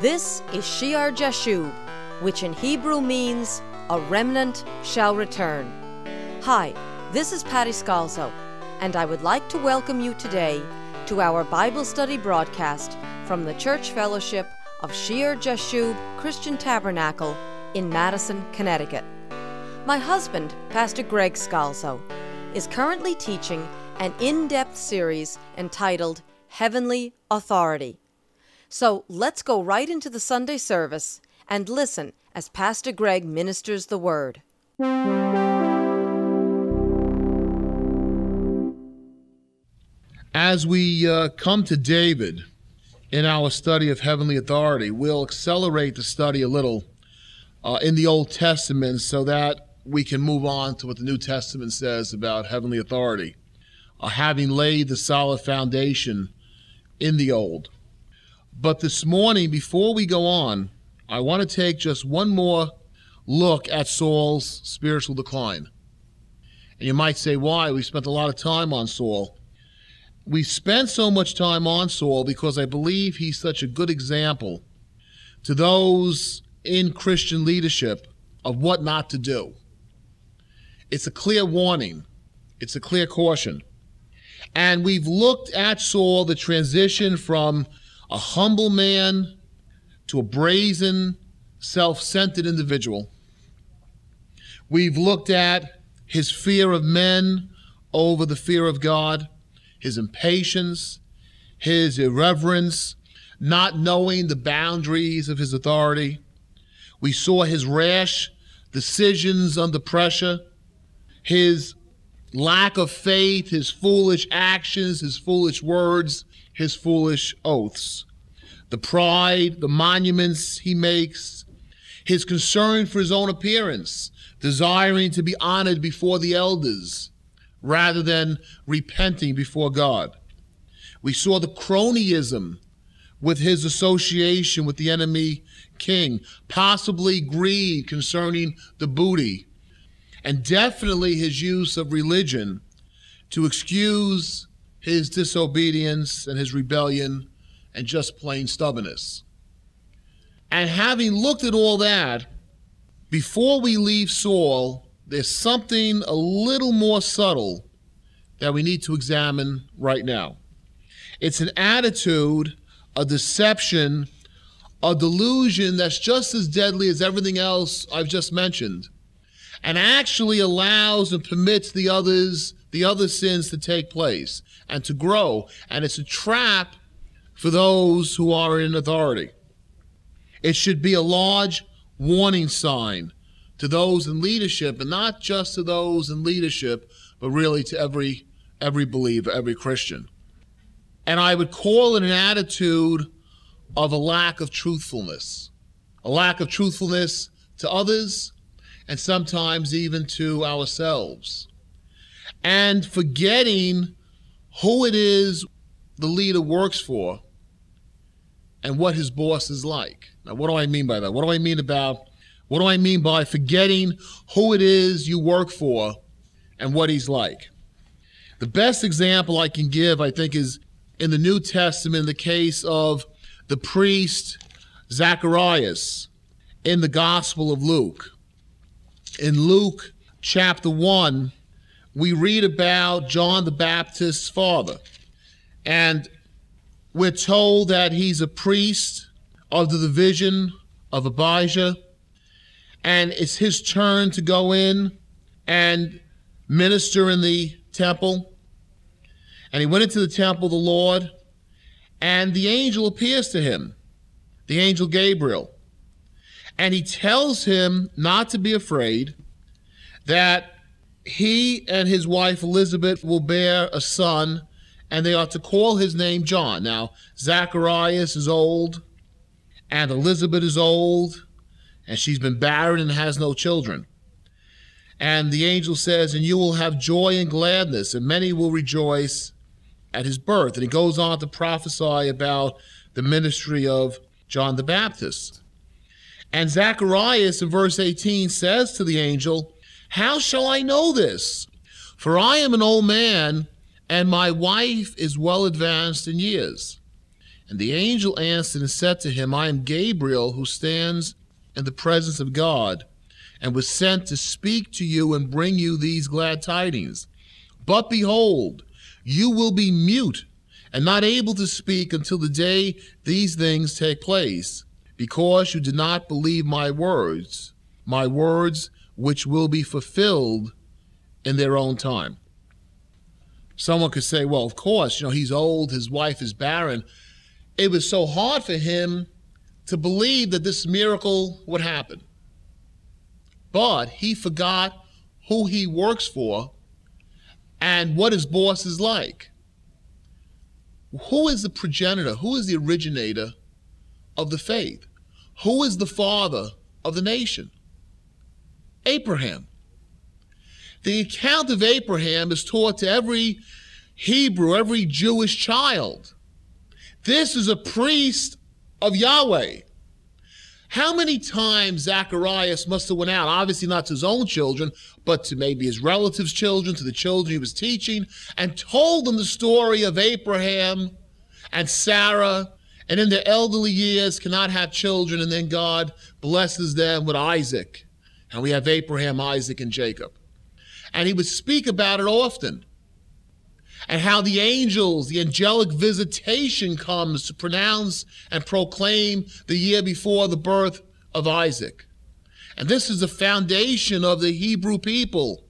This is Shear Jashub, which in Hebrew means a remnant shall return. Hi, this is Patty Scalzo, and I would like to welcome you today to our Bible study broadcast from the Church Fellowship of Shear Jashub Christian Tabernacle in Madison, Connecticut. My husband, Pastor Greg Scalzo, is currently teaching an in depth series entitled Heavenly Authority. So let's go right into the Sunday service and listen as Pastor Greg ministers the word. As we uh, come to David in our study of heavenly authority, we'll accelerate the study a little uh, in the Old Testament so that we can move on to what the New Testament says about heavenly authority, uh, having laid the solid foundation in the Old. But this morning, before we go on, I want to take just one more look at Saul's spiritual decline. And you might say, why? We spent a lot of time on Saul. We spent so much time on Saul because I believe he's such a good example to those in Christian leadership of what not to do. It's a clear warning, it's a clear caution. And we've looked at Saul, the transition from a humble man to a brazen, self centered individual. We've looked at his fear of men over the fear of God, his impatience, his irreverence, not knowing the boundaries of his authority. We saw his rash decisions under pressure, his lack of faith, his foolish actions, his foolish words, his foolish oaths, the pride, the monuments he makes, his concern for his own appearance, desiring to be honored before the elders rather than repenting before God. We saw the cronyism with his association with the enemy king, possibly greed concerning the booty, and definitely his use of religion to excuse his disobedience and his rebellion and just plain stubbornness. And having looked at all that, before we leave Saul, there's something a little more subtle that we need to examine right now. It's an attitude, a deception, a delusion that's just as deadly as everything else I've just mentioned, and actually allows and permits the others, the other sins to take place and to grow. And it's a trap for those who are in authority. It should be a large warning sign to those in leadership, and not just to those in leadership, but really to every every believer, every Christian. And I would call it an attitude of a lack of truthfulness, a lack of truthfulness to others, and sometimes even to ourselves. And forgetting who it is the leader works for and what his boss is like. Now, what do I mean by that? What do I mean about, what do I mean by forgetting who it is you work for and what he's like? The best example I can give, I think, is in the New Testament, the case of the priest Zacharias in the Gospel of Luke. In Luke chapter 1, we read about John the Baptist's father. And we're told that he's a priest of the division of Abijah. And it's his turn to go in and minister in the temple. And he went into the temple of the Lord, and the angel appears to him, the angel Gabriel. And he tells him not to be afraid, that he and his wife Elizabeth will bear a son, and they are to call his name John. Now, Zacharias is old, and Elizabeth is old, and she's been barren and has no children. And the angel says, And you will have joy and gladness, and many will rejoice at his birth. And he goes on to prophesy about the ministry of John the Baptist. And Zacharias in verse 18 says to the angel, how shall I know this? For I am an old man, and my wife is well advanced in years. And the angel answered and said to him, I am Gabriel, who stands in the presence of God, and was sent to speak to you and bring you these glad tidings. But behold, you will be mute and not able to speak until the day these things take place, because you did not believe my words, my words which will be fulfilled in their own time. Someone could say, well, of course, you know, he's old, his wife is barren. It was so hard for him to believe that this miracle would happen. But he forgot who he works for and what his boss is like. Who is the progenitor? Who is the originator of the faith? Who is the father of the nation? Abraham. The account of Abraham is taught to every Hebrew, every Jewish child. This is a priest of Yahweh. How many times Zacharias must have went out, obviously not to his own children, but to maybe his relatives' children, to the children he was teaching, and told them the story of Abraham and Sarah, and in their elderly years cannot have children, and then God blesses them with Isaac. And we have Abraham, Isaac, and Jacob. And he would speak about it often and how the angels, the angelic visitation comes to pronounce and proclaim the year before the birth of Isaac. And this is the foundation of the Hebrew people.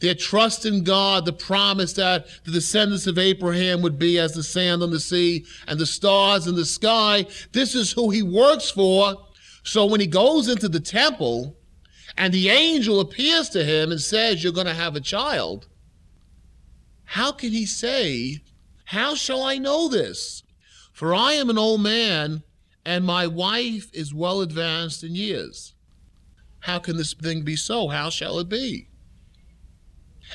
Their trust in God, the promise that the descendants of Abraham would be as the sand on the sea and the stars in the sky. This is who he works for. So when he goes into the temple and the angel appears to him and says, You're going to have a child, how can he say, How shall I know this? For I am an old man, and my wife is well advanced in years. How can this thing be so? How shall it be?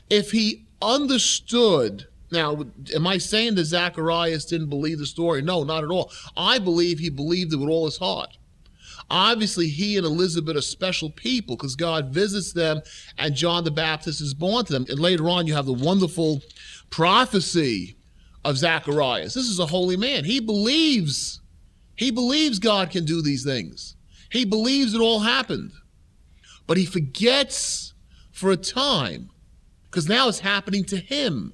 If he understood, now, am I saying that Zacharias didn't believe the story? No, not at all. I believe he believed it with all his heart. Obviously, he and Elizabeth are special people because God visits them and John the Baptist is born to them. And later on, you have the wonderful prophecy of Zacharias. This is a holy man. He believes, he believes God can do these things. He believes it all happened. But he forgets for a time because now it's happening to him.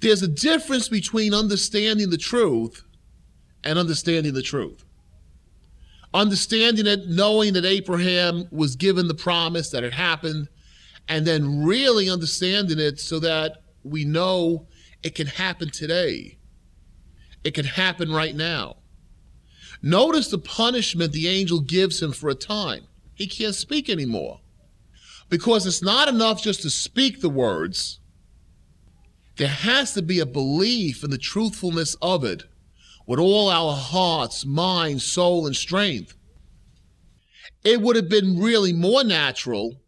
There's a difference between understanding the truth and understanding the truth understanding it, knowing that Abraham was given the promise that it happened, and then really understanding it so that we know it can happen today. It can happen right now. Notice the punishment the angel gives him for a time. He can't speak anymore. Because it's not enough just to speak the words, there has to be a belief in the truthfulness of it with all our hearts, mind, soul, and strength. It would have been really more natural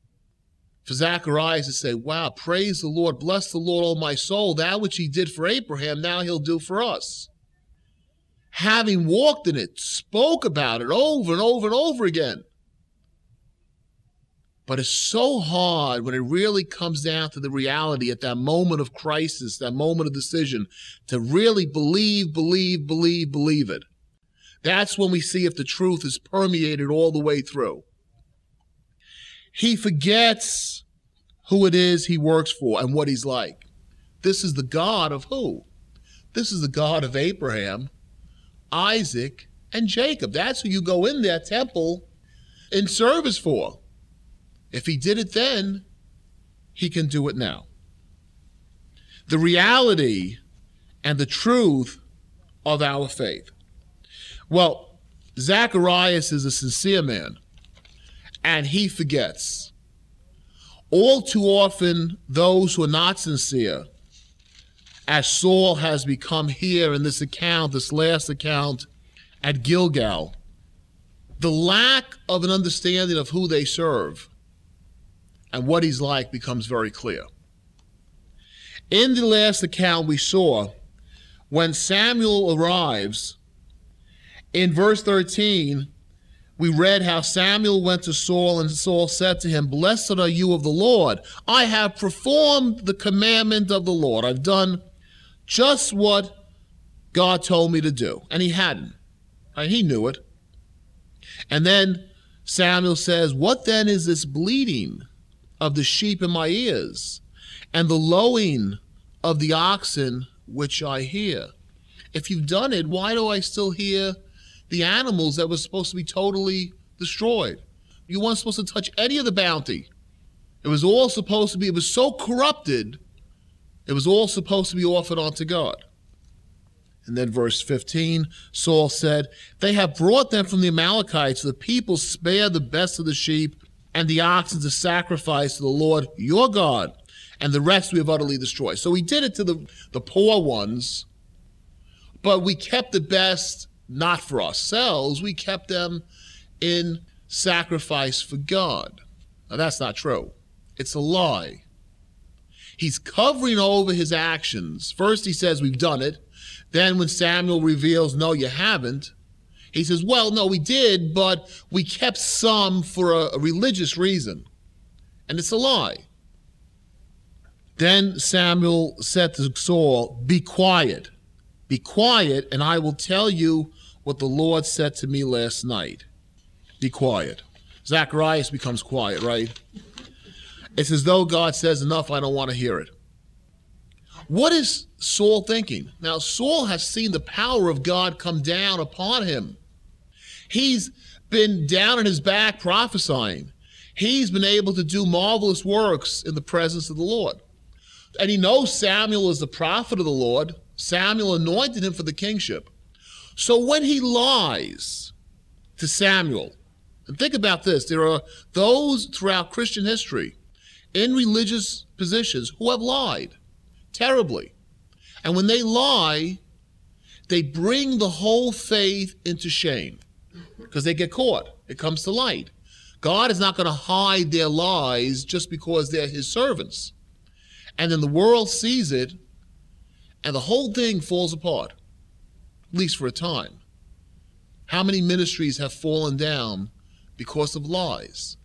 for Zacharias to say, Wow, praise the Lord, bless the Lord, all my soul. That which he did for Abraham, now he'll do for us. Having walked in it, spoke about it over and over and over again. But it's so hard when it really comes down to the reality at that moment of crisis, that moment of decision, to really believe, believe, believe, believe it. That's when we see if the truth is permeated all the way through. He forgets who it is he works for and what he's like. This is the God of who? This is the God of Abraham, Isaac, and Jacob. That's who you go in that temple in service for. If he did it then, he can do it now. The reality and the truth of our faith. Well, Zacharias is a sincere man, and he forgets. All too often, those who are not sincere, as Saul has become here in this account, this last account at Gilgal, the lack of an understanding of who they serve and what he's like becomes very clear. In the last account we saw, when Samuel arrives, in verse 13, we read how Samuel went to Saul, and Saul said to him, Blessed are you of the Lord. I have performed the commandment of the Lord. I've done just what God told me to do. And he hadn't. Right? He knew it. And then Samuel says, What then is this bleating of the sheep in my ears and the lowing of the oxen which I hear? If you've done it, why do I still hear the animals that were supposed to be totally destroyed? You weren't supposed to touch any of the bounty. It was all supposed to be, it was so corrupted, it was all supposed to be offered unto God. And then verse 15, Saul said, They have brought them from the Amalekites. The people spare the best of the sheep and the oxen to sacrifice to the Lord your God, and the rest we have utterly destroyed. So we did it to the, the poor ones, but we kept the best not for ourselves. We kept them in sacrifice for God. Now that's not true. It's a lie. He's covering over his actions. First, he says, We've done it. Then, when Samuel reveals, No, you haven't, he says, Well, no, we did, but we kept some for a, a religious reason. And it's a lie. Then Samuel said to Saul, Be quiet, be quiet, and I will tell you what the Lord said to me last night. Be quiet. Zacharias becomes quiet, right? It's as though God says, Enough, I don't want to hear it. What is Saul thinking? Now, Saul has seen the power of God come down upon him. He's been down on his back prophesying. He's been able to do marvelous works in the presence of the Lord. And he knows Samuel is the prophet of the Lord. Samuel anointed him for the kingship. So when he lies to Samuel, and think about this there are those throughout Christian history in religious positions who have lied terribly. And when they lie, they bring the whole faith into shame because they get caught. It comes to light. God is not going to hide their lies just because they're his servants. And then the world sees it, and the whole thing falls apart, at least for a time. How many ministries have fallen down because of lies?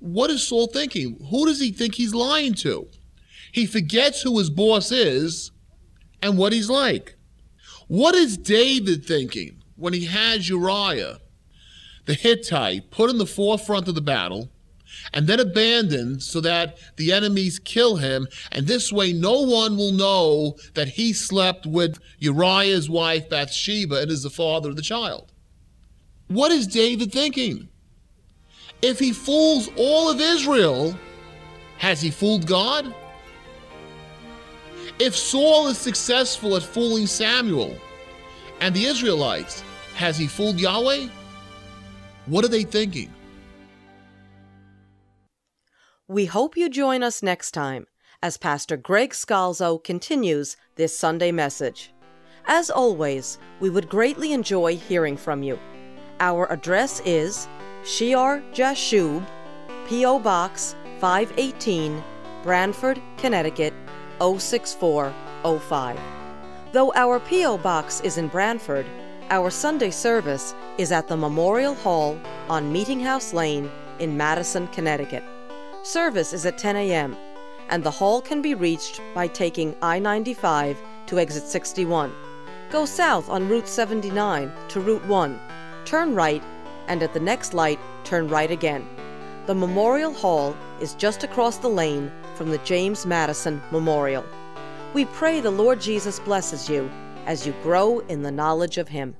What is Saul thinking? Who does he think he's lying to? He forgets who his boss is and what he's like. What is David thinking when he has Uriah, the Hittite, put in the forefront of the battle and then abandoned so that the enemies kill him? And this way, no one will know that he slept with Uriah's wife Bathsheba and is the father of the child. What is David thinking? If he fools all of Israel, has he fooled God? If Saul is successful at fooling Samuel and the Israelites, has he fooled Yahweh? What are they thinking? We hope you join us next time as Pastor Greg Scalzo continues this Sunday message. As always, we would greatly enjoy hearing from you. Our address is Shear Jashub, P.O. Box 518, Branford, Connecticut 06405. Though our P.O. Box is in Branford, our Sunday service is at the Memorial Hall on Meeting House Lane in Madison, Connecticut. Service is at 10 a.m., and the hall can be reached by taking I 95 to exit 61. Go south on Route 79 to Route 1, turn right, and at the next light, turn right again. The Memorial Hall is just across the lane from the James Madison Memorial. We pray the Lord Jesus blesses you as you grow in the knowledge of Him.